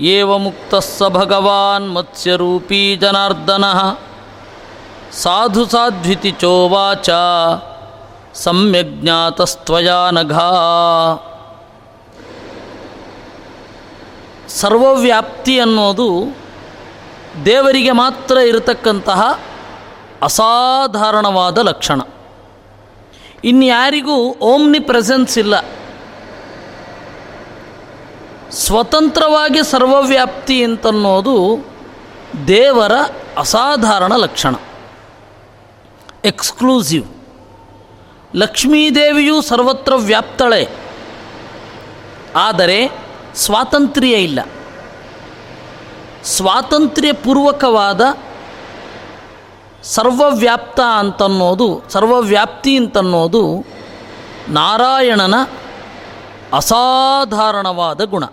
ಏವಮುಕ್ತಃ ಸ ಭಗವಾನ್ ಮತ್ಸ್ಯರೂಪೀ ಜನಾರ್ದನ. ಸಾಧು ಸಾಧ್ವಿತಿ ಚೋವಾಚ ಸಮ್ಯಜ್ಞಾತಸ್ತ್ವಯಾ ನಘಾ. ಸರ್ವವ್ಯಾಪ್ತಿ ಅನ್ನೋದು ದೇವರಿಗೆ ಮಾತ್ರ ಇರತಕ್ಕಂತಹ ಅಸಾಧಾರಣವಾದ ಲಕ್ಷಣ. ಇನ್ಯಾರಿಗೂ ಓಮ್ನಿ ಪ್ರೆಸೆನ್ಸ್ ಇಲ್ಲ. ಸ್ವತಂತ್ರವಾಗಿ ಸರ್ವವ್ಯಾಪ್ತಿ ಅಂತನ್ನೋದು ದೇವರ ಅಸಾಧಾರಣ ಲಕ್ಷಣ. ಎಕ್ಸ್ಕ್ಲೂಸಿವ್ ಲಕ್ಷ್ಮೀದೇವಿಯು ಸರ್ವತ್ರ ವ್ಯಾಪ್ತಳೆ. ಆದರೆ ಸ್ವಾತಂತ್ರ್ಯ ಇಲ್ಲ. ಸ್ವಾತಂತ್ರ್ಯಪೂರ್ವಕವಾದ ಸರ್ವವ್ಯಾಪ್ತ ಅಂತನ್ನೋದು, ಸರ್ವವ್ಯಾಪ್ತಿ ಅಂತನ್ನೋದು ನಾರಾಯಣನ ಅಸಾಧಾರಣವಾದ ಗುಣ.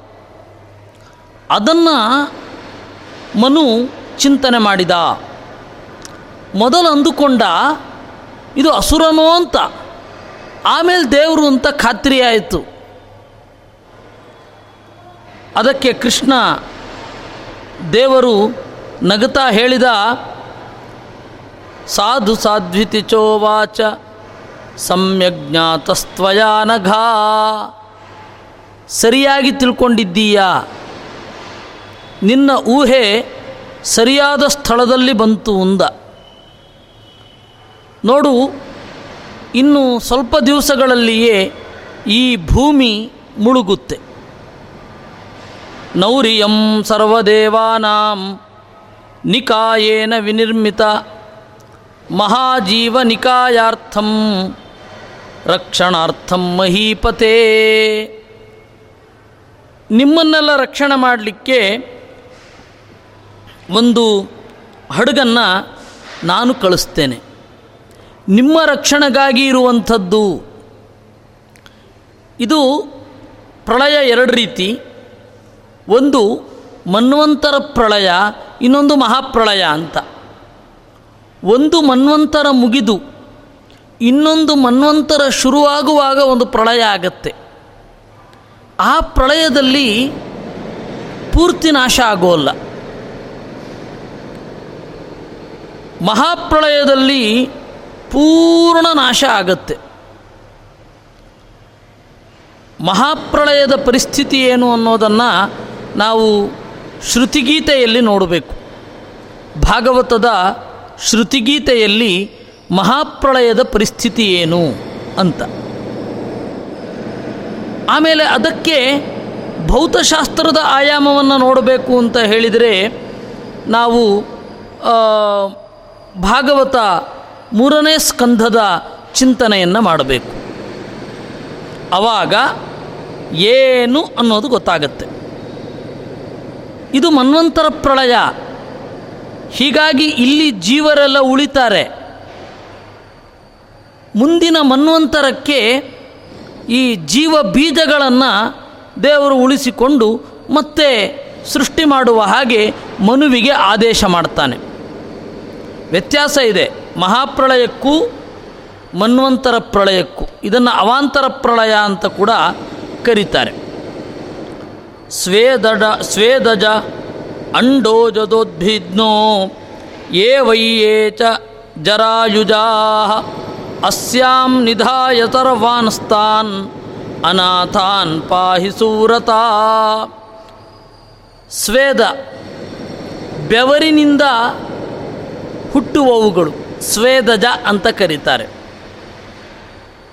ಅದನ್ನು ಮನು ಚಿಂತನೆ ಮಾಡಿದ. ಮೊದಲು ಅಂದುಕೊಂಡ, ಇದು ಅಸುರನೋ ಅಂತ. ಆಮೇಲೆ ದೇವರು ಅಂತ ಖಾತ್ರಿಯಾಯಿತು ಅದಕ್ಕೆ ಕೃಷ್ಣ ದೇವರು ನಗತಾ ಹೇಳಿದ, ಸಾಧು ಸಾಧ್ವಿತಿ ಚೋವಾಚ ಸಮ್ಯಜ್ಞಾತಸ್ತ್ವಯಾ ನಘಾ ಸರಿಯಾಗಿ ತಿಳ್ಕೊಂಡಿದ್ದೀಯಾ? ನಿನ್ನ ಊಹೆ ಸರಿಯಾದ ಸ್ಥಳದಲ್ಲಿ ಬಂತು ಉಂದ ನೋಡು, ಇನ್ನು ಸ್ವಲ್ಪ ದಿವಸಗಳಲ್ಲಿಯೇ ಈ ಭೂಮಿ ಮುಳುಗುತ್ತೆ. ನೌರಿಯಂ ಸರ್ವದೇವಾನಾಂ ನಿಕಾಯೇನ ವಿನಿರ್ಮಿತ ಮಹಾಜೀವ ನಿಕಾಯಾರ್ಥಂ ರಕ್ಷಣಾರ್ಥಂ ಮಹೀಪತೇ. ನಿಮ್ಮನ್ನೆಲ್ಲ ರಕ್ಷಣೆ ಮಾಡಲಿಕ್ಕೆ ಒಂದು ಹಡಗನ್ನು ನಾನು ಕಳಿಸ್ತೇನೆ. ನಿಮ್ಮ ರಕ್ಷಣೆಗಾಗಿ ಇರುವಂಥದ್ದು. ಇದು ಪ್ರಳಯ ಎರಡು ರೀತಿ. ಒಂದು ಮನ್ವಂತರ ಪ್ರಳಯ, ಇನ್ನೊಂದು ಮಹಾಪ್ರಳಯ ಅಂತ. ಒಂದು ಮನ್ವಂತರ ಮುಗಿದು, ಇನ್ನೊಂದು ಮನ್ವಂತರ ಶುರುವಾಗುವಾಗ ಒಂದು ಪ್ರಳಯ ಆಗತ್ತೆ. ಆ ಪ್ರಳಯದಲ್ಲಿ ಪೂರ್ತಿ ನಾಶ ಆಗೋಲ್ಲ. ಮಹಾಪ್ರಳಯದಲ್ಲಿ ಪೂರ್ಣ ನಾಶ ಆಗತ್ತೆ. ಮಹಾಪ್ರಳಯದ ಪರಿಸ್ಥಿತಿ ಏನು ಅನ್ನೋದನ್ನು ನಾವು ಶ್ರುತಿಗೀತೆಯಲ್ಲಿ ನೋಡಬೇಕು. ಭಾಗವತದ ಶ್ರುತಿಗೀತೆಯಲ್ಲಿ ಮಹಾಪ್ರಳಯದ ಪರಿಸ್ಥಿತಿ ಏನು ಅಂತ. ಆಮೇಲೆ ಅದಕ್ಕೆ ಭೌತಶಾಸ್ತ್ರದ ಆಯಾಮವನ್ನು ನೋಡಬೇಕು ಅಂತ ಹೇಳಿದರೆ ನಾವು ಭಾಗವತ ಮೂರನೇ ಸ್ಕಂಧದ ಚಿಂತನೆಯನ್ನು ಮಾಡಬೇಕು. ಅವಾಗ ಏನು ಅನ್ನೋದು ಗೊತ್ತಾಗತ್ತೆ. ಇದು ಮನ್ವಂತರ ಪ್ರಳಯ. ಹೀಗಾಗಿ ಇಲ್ಲಿ ಜೀವರೆಲ್ಲ ಉಳಿತಾರೆ. ಮುಂದಿನ ಮನ್ವಂತರಕ್ಕೆ ಈ ಜೀವ ಬೀಜಗಳನ್ನು ದೇವರು ಉಳಿಸಿಕೊಂಡು ಮತ್ತೆ ಸೃಷ್ಟಿ ಮಾಡುವ ಹಾಗೆ ಮನುವಿಗೆ ಆದೇಶ ಮಾಡ್ತಾನೆ. ವ್ಯತ್ಯಾಸ ಇದೆ. ಮಹಾಪ್ರಳಯಕ್ಕೂ ಮನ್ವಂತರ ಪ್ರಳಯಕ್ಕೂ. ಇದನ್ನು ಅವಾಂತರ ಪ್ರಳಯ ಅಂತ ಕೂಡ ಕರೀತಾರೆ. ಸ್ವೇದಡ, ಸ್ವೇದಜ ಅಂಡೋಜದೋದ್ಭಿದ್ನೋ ಯೇ ವೈಯೇ ಚ ಜರಾಯುಜಾ ಅಸ್ಯಾಂ ನಿಧಾಯ ಸರ್ವಾನ್ಸ್ತಾನ್ ಅನಾಥಾನ್ ಪಾಹಿ ಸೂರತ. ಸ್ವೇದ ಬೆವರಿನಿಂದ ಹುಟ್ಟುವವುಗಳು. ಸ್ವೇದಜ ಅಂತ ಕರೀತಾರೆ.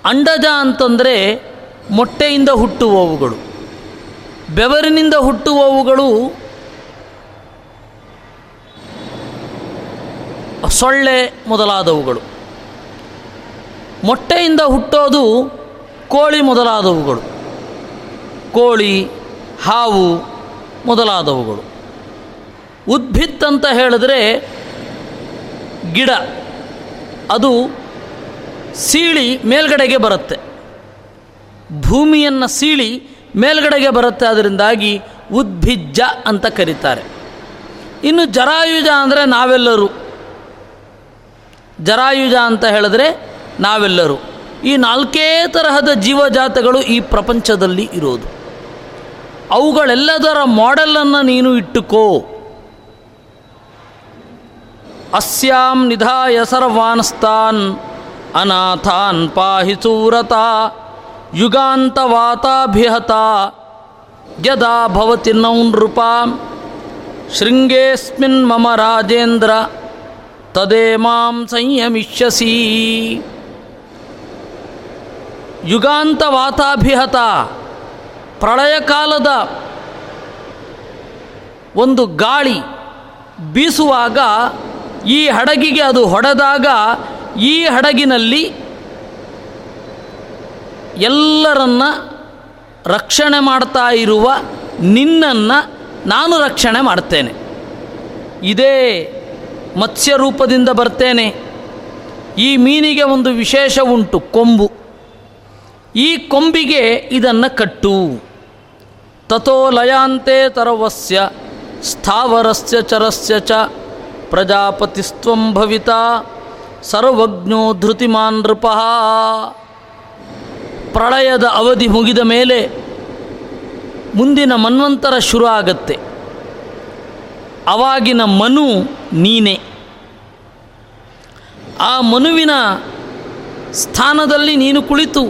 ಅಂಡಜ ಅಂತಂದರೆ ಮೊಟ್ಟೆಯಿಂದ ಹುಟ್ಟುವವುಗಳು. ಬೆವರಿನಿಂದ ಹುಟ್ಟುವವುಗಳು ಸೊಳ್ಳೆ ಮೊದಲಾದವುಗಳು. ಮೊಟ್ಟೆಯಿಂದ ಹುಟ್ಟೋದು ಕೋಳಿ ಮೊದಲಾದವುಗಳು. ಕೋಳಿ, ಹಾವು ಮೊದಲಾದವುಗಳು. ಉದ್ಭಿತ್ ಅಂತ ಹೇಳಿದ್ರೆ ಗಿಡ. ಅದು ಸೀಳಿ ಮೇಲ್ಗಡೆಗೆ ಬರುತ್ತೆ. ಭೂಮಿಯನ್ನು ಸೀಳಿ ಮೇಲ್ಗಡೆಗೆ ಬರುತ್ತೆ, ಅದರಿಂದಾಗಿ ಉದ್ಭಿಜ್ಜ ಅಂತ ಕರೀತಾರೆ. ಇನ್ನು ಜರಾಯುಜ ಅಂದರೆ ನಾವೆಲ್ಲರೂ. ಜರಾಯುಜ ಅಂತ ಹೇಳಿದ್ರೆ ನಾವೆಲ್ಲರೂ. ಈ ನಾಲ್ಕೇ ತರಹದ ಜೀವಜಾತಗಳು ಈ ಪ್ರಪಂಚದಲ್ಲಿ ಇರೋದು. ಅವುಗಳೆಲ್ಲದರ ಮಾಡೆಲನ್ನು ನೀನು ಇಟ್ಟುಕೋ. ಅಸ್ಯಾಂ ನಿಧಾಯ ಸರ್ವಾನ್ಸ್ತಾನ್ ಅನಾಥಾನ್ ಪಾಹಿ ಸೂರತ ಯುಗಾಂತವಾತಾಭಿಹತ ಯದಾ ಭವತಿ ನೌ ನೃಪ ಶೃಂಗೇಸ್ಮಿನ್ ಮಮ ರಾಜೇಂದ್ರ ತದೇ ಮಾಂ ಸಂಯಮಿಷ್ಯಸಿ ಯುಗಾಂತವಾತಾಭಿಹತ ಪ್ರಳಯ ಕಾಲದ ಒಂದು ಗಾಳಿ ಬೀಸುವಾಗ ಈ ಹಡಗಿಗೆ ಅದು ಹೊಡೆದಾಗ ಈ ಹಡಗಿನಲ್ಲಿ ಎಲ್ಲರನ್ನ ರಕ್ಷಣೆ ಮಾಡ್ತಾ ಇರುವ ನಿನ್ನನ್ನು ನಾನು ರಕ್ಷಣೆ ಮಾಡ್ತೇನೆ. ಇದೇ ಮತ್ಸ್ಯ ರೂಪದಿಂದ ಬರ್ತೇನೆ. ಈ ಮೀನಿಗೆ ಒಂದು ವಿಶೇಷ ಉಂಟು, ಕೊಂಬು. ಈ ಕೊಂಬಿಗೆ ಇದನ್ನು ಕಟ್ಟು. ತಥೋ ಲಯಾಂತೆ ತರವಸ್ಯ ಸ್ಥಾವರಸ್ಯ ಚರಸ್ಯ ಚ ಪ್ರಜಾಪತಿಸ್ತ್ವಂ ಭವಿತ ಸರ್ವಜ್ಞೋ ಧೃತಿಮಾನ್ ನೃಪಃ. ಪ್ರಳಯದ ಅವಧಿ ಮುಗಿದ ಮೇಲೆ ಮುಂದಿನ ಮನ್ವಂತರ ಶುರು ಆಗತ್ತೆ ಅವಾಗಿನ ಮನು ನೀನೆ. ಆ ಮನುವಿನ ಸ್ಥಾನದಲ್ಲಿ ನೀನು ಕುಳಿತು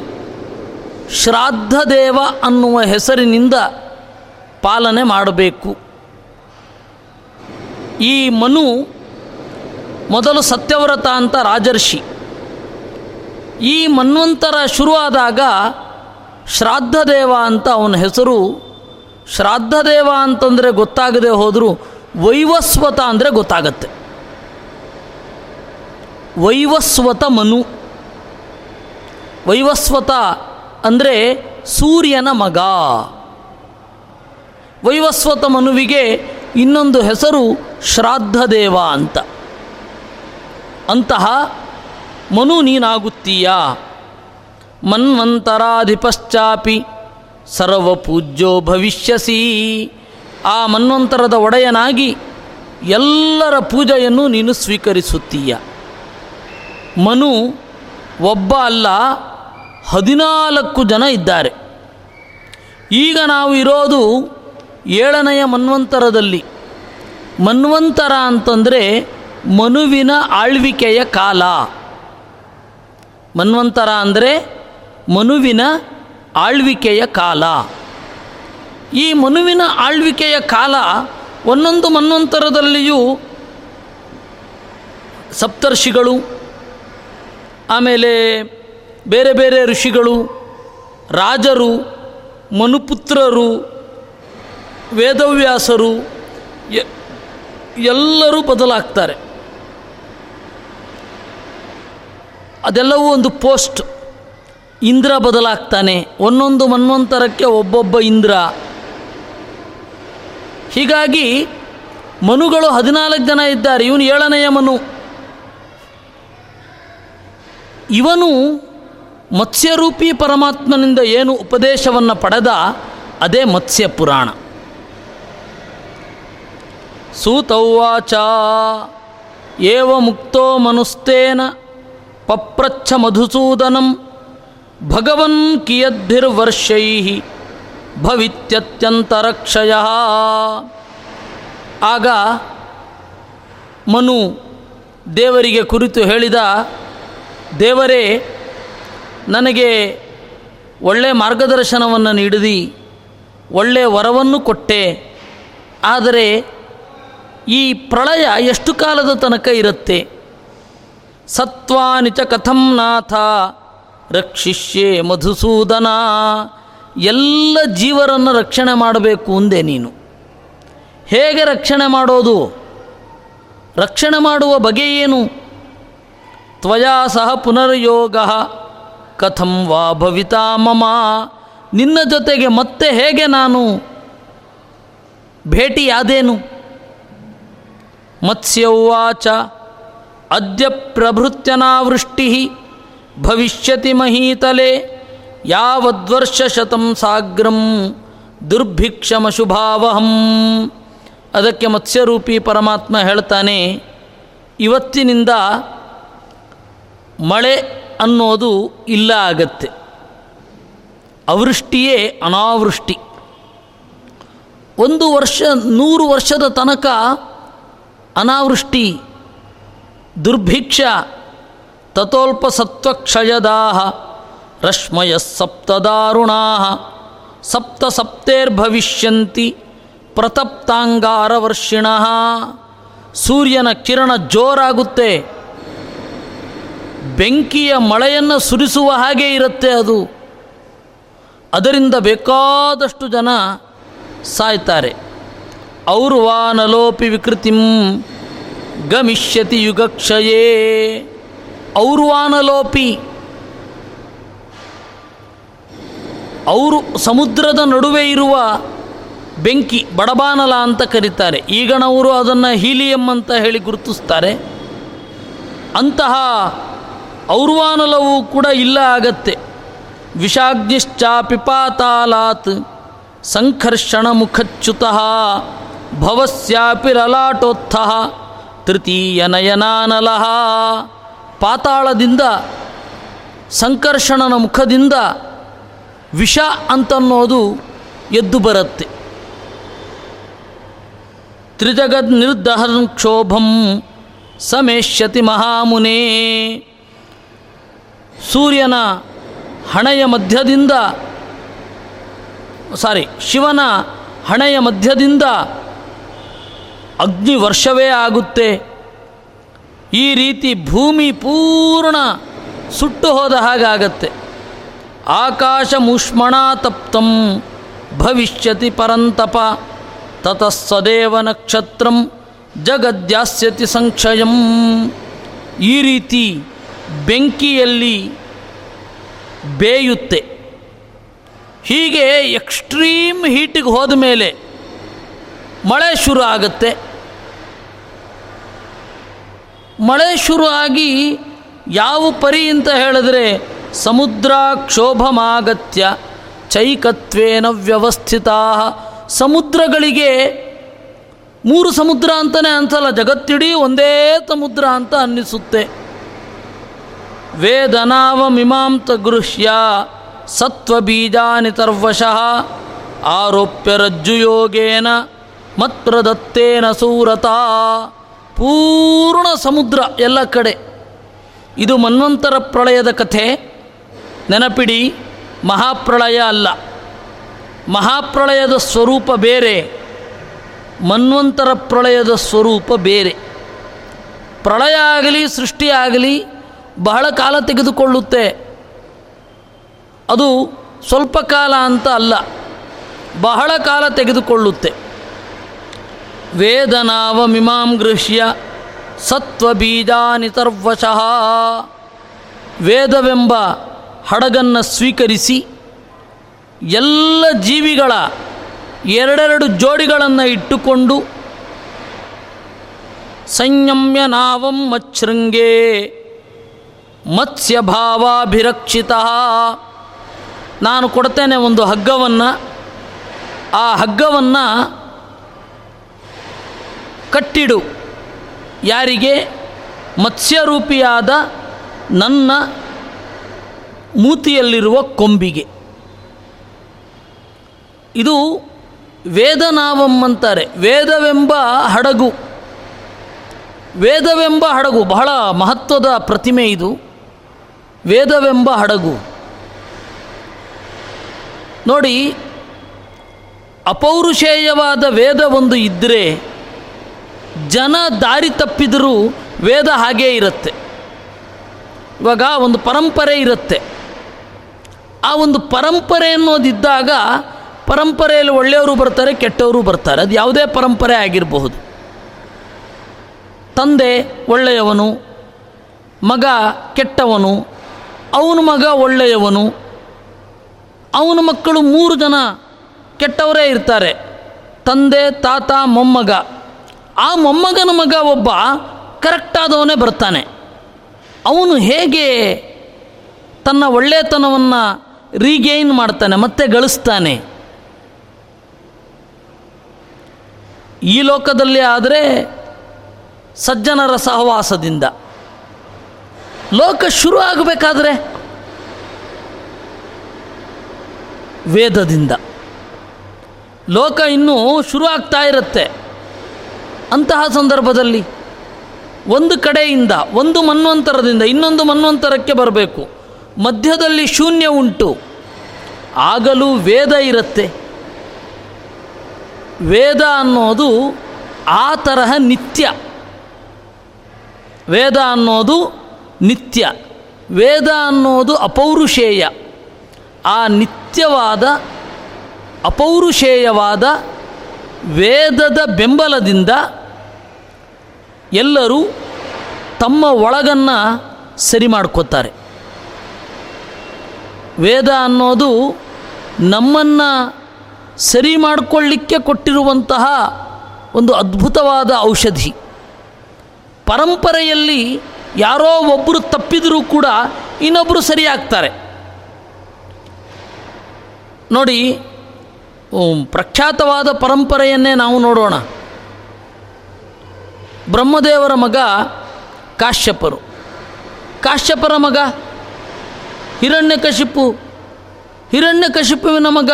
ಶ್ರಾದ್ಧದೇವ ಅನ್ನುವ ಹೆಸರಿನಿಂದ ಪಾಲನೆ ಮಾಡಬೇಕು. ಈ ಮನು ಮೊದಲು ಸತ್ಯವ್ರತ ಅಂತ ರಾಜರ್ಷಿ. ಈ ಮನ್ವಂತರ ಶುರುವಾದಾಗ ಶ್ರಾದ್ಧದೇವ ಅಂತ ಅವನ ಹೆಸರು. ಶ್ರಾದ್ಧದೇವ ಅಂತಂದರೆ ಗೊತ್ತಾಗದೆ ಹೋದರೂ ವೈವಸ್ವತ ಅಂದರೆ ಗೊತ್ತಾಗತ್ತೆ. ವೈವಸ್ವತ ಮನು. ವೈವಸ್ವತ ಅಂದರೆ ಸೂರ್ಯನ ಮಗ. ವೈವಸ್ವತ ಮನುವಿಗೆ ಇನ್ನೊಂದು ಹೆಸರು ಶ್ರಾದ್ದೇವ ಅಂತ. ಅಂತಹ ಮನು ನೀನಾಗುತ್ತೀಯ? ಮನ್ವಂತರಾಧಿಪಶ್ಚಾಪಿ ಸರ್ವಪೂಜ್ಯೋ ಭವಿಷ್ಯಸಿ. ಆ ಮನ್ವಂತರದ ಒಡೆಯನಾಗಿ ಎಲ್ಲರ ಪೂಜೆಯನ್ನು ನೀನು ಸ್ವೀಕರಿಸುತ್ತೀಯ. ಮನು ಒಬ್ಬ ಅಲ್ಲ, ಹದಿನಾಲ್ಕು ಜನ ಇದ್ದಾರೆ. ಈಗ ನಾವು ಇರೋದು ಏಳನೆಯ ಮನ್ವಂತರದಲ್ಲಿ. ಮನ್ವಂತರ ಅಂತಂದರೆ ಮನುವಿನ ಆಳ್ವಿಕೆಯ ಕಾಲ. ಮನ್ವಂತರ ಅಂದರೆ ಮನುವಿನ ಆಳ್ವಿಕೆಯ ಕಾಲ. ಈ ಮನುವಿನ ಆಳ್ವಿಕೆಯ ಕಾಲ ಒಂದೊಂದು ಮನ್ವಂತರದಲ್ಲಿಯೂ ಸಪ್ತರ್ಷಿಗಳು, ಆಮೇಲೆ ಬೇರೆ ಬೇರೆ ಋಷಿಗಳು, ರಾಜರು, ಮನುಪುತ್ರರು ವೇದವ್ಯಾಸರು ಎಲ್ಲರೂ ಬದಲಾಗ್ತಾರೆ. ಅದೆಲ್ಲವೂ ಒಂದು ಪೋಸ್ಟ್. ಇಂದ್ರ ಬದಲಾಗ್ತಾನೆ. ಒಂದೊಂದು ಮನ್ವಂತರಕ್ಕೆ ಒಬ್ಬೊಬ್ಬ ಇಂದ್ರ. ಹೀಗಾಗಿ ಮನುಗಳು ಹದಿನಾಲ್ಕು ಜನ ಇದ್ದಾರೆ. ಇವನು ಏಳನೆಯ ಮನು. ಇವನು ಮತ್ಸ್ಯರೂಪಿ ಪರಮಾತ್ಮನಿಂದ ಏನು ಉಪದೇಶವನ್ನು ಪಡೆದ, ಅದೇ ಮತ್ಸ್ಯ ಪುರಾಣ ಸೂತೌವಾಚ. ಏವ ಮುಕ್ತೋ ಮನುಸ್ತೇನ ಪಪ್ರಚ್ಛ ಮಧುಸೂದನಂ ಭಗವನ್ ಕಿಯದ್ಭಿರ್ವರ್ಷೈ ಭವಿತ್ಯತ್ಯಂತರಕ್ಷಯ. ಆಗ ಮನು ದೇವರಿಗೆ ಕುರಿತು ಹೇಳಿದ, ದೇವರೇ, ನನಗೆ ಒಳ್ಳೆಯ ಮಾರ್ಗದರ್ಶನವನ್ನು ನೀಡಿದಿ ಒಳ್ಳೆಯ ವರವನ್ನು ಕೊಟ್ಟೆ, ಆದರೆ ಈ ಪ್ರಳಯ ಎಷ್ಟು ಕಾಲದ ತನಕ ಇರುತ್ತೆ? ಸತ್ವಾನಿಚ ಕಥಂ ನಾಥ, ರಕ್ಷಿಷ್ಯೆ ಮಧುಸೂದನ, ಎಲ್ಲ ಜೀವರನ್ನು ರಕ್ಷಣೆ ಮಾಡಬೇಕು ಅಂದೆ ನೀನು. ಹೇಗೆ ರಕ್ಷಣೆ ಮಾಡೋದು? ರಕ್ಷಣೆ ಮಾಡುವ ಬಗೆ ಏನು? ತ್ವಯಾ ಸಹ ಪುನರ್ಯೋಗ, ಕಥಂ ವಾ ಭವಿತಾ ಮಮ, ನಿನ್ನ ಜೊತೆಗೆ ಮತ್ತೆ ಹೇಗೆ ನಾನು? ಭೇಟಿಯಾದೇನು? ಮತ್ಸ್ಯ ಉವಾಚ ಅದ್ಯ ಪ್ರಭೃತ್ಯನಾವೃಷ್ಟಿ ಭವಿಷ್ಯತಿ ಮಹೀತಲೆ ಯಾವದ್ವರ್ಷಶತಂ ಸಾಗ್ರಂ ದುರ್ಭಿಕ್ಷಮಶುಭಾವಹಂ. ಅದಕ್ಕೆ ಮತ್ಸ್ಯರೂಪಿ ಪರಮಾತ್ಮ ಹೇಳ್ತಾನೆ, ಇವತ್ತಿನಿಂದ ಮಳೆ ಅನ್ನೋದು ಇಲ್ಲ ಆಗತ್ತೆ. ಅವೃಷ್ಟಿಯೇ ಅನಾವೃಷ್ಟಿ. ಒಂದು ವರ್ಷ, ನೂರು ವರ್ಷದ ತನಕ ಅನಾವೃಷ್ಟಿ, ದುರ್ಭಿಕ್ಷ ತಥೋಲ್ಪ ಸತ್ವಕ್ಷಯದಾಹ ರಶ್ಮಯ ಸಪ್ತದಾರುಣಾ ಸಪ್ತ ಸಪ್ತೇರ್ಭವಿಷ್ಯಂತಿ ಪ್ರತಪ್ತಾಂಗಾರವರ್ಷಿಣ, ಸೂರ್ಯನ ಕಿರಣ ಜೋರಾಗುತ್ತೆ. ಬೆಂಕಿಯ ಮಳೆಯನ್ನು ಸುರಿಸುವ ಹಾಗೆ ಇರುತ್ತೆ ಅದು. ಅದರಿಂದ ಬೇಕಾದಷ್ಟು ಜನ ಸಾಯ್ತಾರೆ. ಔರ್ವಾನಲೋಪಿ ವಿಕೃತಿಂ ಗಮಿಷ್ಯತಿ ಯುಗಕ್ಷಯೇ. ಔರ್ವಾನಲೋಪಿ. ಅವರು ಸಮುದ್ರದ ನಡುವೆ ಇರುವ ಬೆಂಕಿ ಬಡಬಾನಲ ಅಂತ ಕರೀತಾರೆ. ಈಗನವರು ಅದನ್ನು ಹೀಲಿಯಂ ಅಂತ ಹೇಳಿ ಗುರುತಿಸ್ತಾರೆ. ಅಂತಹ ಔರ್ವಾನಲವೂ ಕೂಡ ಇಲ್ಲ ಆಗತ್ತೆ. ವಿಷಾಗ್ನಿಶ್ಚಾ ಪಿಪಾತಾಲಾತ್ ಸಂಕರ್ಷಣ ಮುಖಚ್ಯುತಃ. ಭವಸ್ಯಾಪಿ ರಲಾಟೋತ್ಥ ತೃತೀಯ ನಯನಾನಲಹ. ಪಾತಾಳದಿಂದ ಸಂಕರ್ಷಣನ ಮುಖದಿಂದ ವಿಷ ಅಂತನ್ನೋದು ಎದ್ದು ಬರುತ್ತೆ. ತ್ರಿಜಗದ್ ನಿರ್ದಹನ್ ಕ್ಷೋಭಂ ಸಮೇಶ್ಯತಿ ಮಹಾಮುನೇ. ಸೂರ್ಯನ ಹಣೆಯ ಮಧ್ಯದಿಂದ ಸಾರಿ ಶಿವನ ಹಣೆಯ ಮಧ್ಯದಿಂದ ಅಗ್ನಿ ವರ್ಷವೇ ಆಗುತ್ತೆ. ಈ ರೀತಿ ಭೂಮಿ ಪೂರ್ಣ ಸುಟ್ಟು ಹೋದ ಹಾಗಾಗತ್ತೆ ಆಕಾಶ ಮುಷ್ಮಣಾತಪ್ತಂ ಭವಿಷ್ಯತಿ ಪರಂತಪ ತತಸ್ಸದೇವ ಸದೇವ ನಕ್ಷತ್ರಂ ಜಗದ್ಯಾಸ್ಯತಿ ಸಂಕ್ಷಯಂ. ಈ ರೀತಿ ಬೆಂಕಿಯಲ್ಲಿ ಬೇಯುತ್ತೆ. ಹೀಗೆ ಎಕ್ಸ್ಟ್ರೀಮ್ ಹೀಟಿಗೆ ಹೋದ ಮೇಲೆ ಮಳೆ ಶುರು ಆಗುತ್ತೆ. ಮಳೆ ಶುರು ಆಗಿ ಯಾವ ಪರಿ ಅಂತ ಹೇಳಿದ್ರೆ ಸಮುದ್ರ ಕ್ಷೋಭಮಾಗತ್ಯ ಚೈಕತ್ವೇನ ವ್ಯವಸ್ಥಿತ ಸಮುದ್ರಗಳಿಗೆ ಮೂರು ಸಮುದ್ರ ಅಂತಲೇ ಅನ್ಸಲ್ಲ ಜಗತ್ತಿಡೀ ಒಂದೇ ಸಮುದ್ರ ಅಂತ ಅನ್ನಿಸುತ್ತೆ. ವೇದನಾವಮಿಮಾಂತ ಗೃಹ್ಯ ಸತ್ವಬೀಜಾನಿ ತರ್ವಶಃ ಆರೋಪ್ಯ ರಜ್ಜುಯೋಗೇನ ಮತ್ಪ್ರದತ್ತೇನ ಸೂರತ. ಪೂರ್ಣ ಸಮುದ್ರ ಎಲ್ಲ ಕಡೆ. ಇದು ಮನ್ವಂತರ ಪ್ರಳಯದ ಕಥೆ. ನೆನಪಿಡಿ, ಮಹಾಪ್ರಳಯ ಅಲ್ಲ. ಮಹಾಪ್ರಳಯದ ಸ್ವರೂಪ ಬೇರೆ. ಮನ್ವಂತರ ಪ್ರಳಯದ ಸ್ವರೂಪ ಬೇರೆ. ಪ್ರಳಯ ಆಗಲಿ ಸೃಷ್ಟಿಯಾಗಲಿ ಬಹಳ ಕಾಲ ತೆಗೆದುಕೊಳ್ಳುತ್ತೆ. ಅದು ಸ್ವಲ್ಪ ಕಾಲ ಅಂತ ಅಲ್ಲ, ಬಹಳ ಕಾಲ ತೆಗೆದುಕೊಳ್ಳುತ್ತೆ. ವೇದನಾವಮಿಮಾಂ ಗೃಹ್ಯ ಸತ್ವಬೀಜಾನಿ ತರ್ವಶಃ. ವೇದವೆಂಬ ಹಡಗನ್ನು ಸ್ವೀಕರಿಸಿ ಎಲ್ಲ ಜೀವಿಗಳ ಎರಡೆರಡು ಜೋಡಿಗಳನ್ನು ಇಟ್ಟುಕೊಂಡು ಸಂಯಮ್ಯ ನಾವಂ ಮಚ್ಛೃಂಗೇ ಮತ್ಸ್ಯಭಾವಾಭಿರಕ್ಷಿತ. ನಾನು ಕೊಡ್ತೇನೆ ಒಂದು ಹಗ್ಗವನ್ನು. ಆ ಹಗ್ಗವನ್ನು ಕಟ್ಟಿಡು. ಯಾರಿಗೆ? ಮತ್ಸ್ಯರೂಪಿಯಾದ ನನ್ನ ಮೂತಿಯಲ್ಲಿರುವ ಕೊಂಬಿಗೆ. ಇದು ವೇದನಾವಂ ಅಂತಾರೆ ವೇದವೆಂಬ ಹಡಗು. ವೇದವೆಂಬ ಹಡಗು, ಬಹಳ ಮಹತ್ವದ ಪ್ರತಿಮೆ ಇದು. ವೇದವೆಂಬ ಹಡಗು. ನೋಡಿ, ಅಪೌರುಷೇಯವಾದ ವೇದ ಒಂದು ಇದ್ದರೆ ಜನ ದಾರಿ ತಪ್ಪಿದರೂ ವೇದ ಹಾಗೇ ಇರುತ್ತೆ. ಇವಾಗ ಒಂದು ಪರಂಪರೆ ಇರುತ್ತೆ. ಆ ಒಂದು ಪರಂಪರೆ ಅನ್ನೋದಿದ್ದಾಗ ಪರಂಪರೆಯಲ್ಲಿ ಒಳ್ಳೆಯವರು ಬರ್ತಾರೆ, ಕೆಟ್ಟವರು ಬರ್ತಾರೆ. ಅದು ಯಾವುದೇ ಪರಂಪರೆ ಆಗಿರಬಹುದು. ತಂದೆ ಒಳ್ಳೆಯವನು, ಮಗ ಕೆಟ್ಟವನು, ಅವನ ಮಗ ಒಳ್ಳೆಯವನು, ಅವನ ಮಕ್ಕಳು ಮೂರು ಜನ ಕೆಟ್ಟವರೇ ಇರ್ತಾರೆ. ತಂದೆ, ತಾತ, ಮೊಮ್ಮಗ. ಆ ಮೊಮ್ಮಗನ ಮಗ ಒಬ್ಬ ಕರೆಕ್ಟಾದವನೇ ಬರ್ತಾನೆ. ಅವನು ಹೇಗೆ ತನ್ನ ಒಳ್ಳೆತನವನ್ನು ರೀಗೇನ್ ಮಾಡ್ತಾನೆ, ಮತ್ತೆ ಗಳಿಸ್ತಾನೆ? ಈ ಲೋಕದಲ್ಲಿ ಆದರೆ ಸಜ್ಜನರ ಸಹವಾಸದಿಂದ. ಲೋಕ ಶುರು ಆಗಬೇಕಾದ್ರೆ ವೇದದಿಂದ. ಲೋಕ ಇನ್ನೂ ಶುರು ಆಗ್ತಾ ಇರುತ್ತೆ. ಅಂತಹ ಸಂದರ್ಭದಲ್ಲಿ ಒಂದು ಕಡೆಯಿಂದ, ಒಂದು ಮನ್ವಂತರದಿಂದ ಇನ್ನೊಂದು ಮನ್ವಂತರಕ್ಕೆ ಬರಬೇಕು. ಮಧ್ಯದಲ್ಲಿ ಶೂನ್ಯ ಉಂಟು. ಆಗಲೂ ವೇದ ಇರುತ್ತೆ. ವೇದ ಅನ್ನೋದು ಆ ತರಹ ನಿತ್ಯ. ವೇದ ಅನ್ನೋದು ನಿತ್ಯ. ವೇದ ಅನ್ನೋದು ಅಪೌರುಷೇಯ. ಆ ನಿತ್ಯವಾದ, ಅಪೌರುಷೇಯವಾದ ವೇದದ ಬೆಂಬಲದಿಂದ ಎಲ್ಲರೂ ತಮ್ಮ ಒಳಗನ್ನು ಸರಿ ಮಾಡ್ಕೋತಾರೆ. ವೇದ ಅನ್ನೋದು ನಮ್ಮನ್ನು ಸರಿ ಮಾಡಿಕೊಳ್ಳಿಕ್ಕೆ ಕೊಟ್ಟಿರುವಂತಹ ಒಂದು ಅದ್ಭುತವಾದ ಔಷಧಿ. ಪರಂಪರೆಯಲ್ಲಿ ಯಾರೋ ಒಬ್ಬರು ತಪ್ಪಿದರೂ ಕೂಡ ಇನ್ನೊಬ್ಬರು ಸರಿಯಾಗ್ತಾರೆ. ನೋಡಿ ಪ್ರಖ್ಯಾತವಾದ ಪರಂಪರೆಯನ್ನೇ ನಾವು ನೋಡೋಣ. ಬ್ರಹ್ಮದೇವರ ಮಗ ಕಾಶ್ಯಪರು. ಕಾಶ್ಯಪರ ಮಗ ಹಿರಣ್ಯಕಶಿಪು. ಹಿರಣ್ಯಕಶಿಪುವಿನ ಮಗ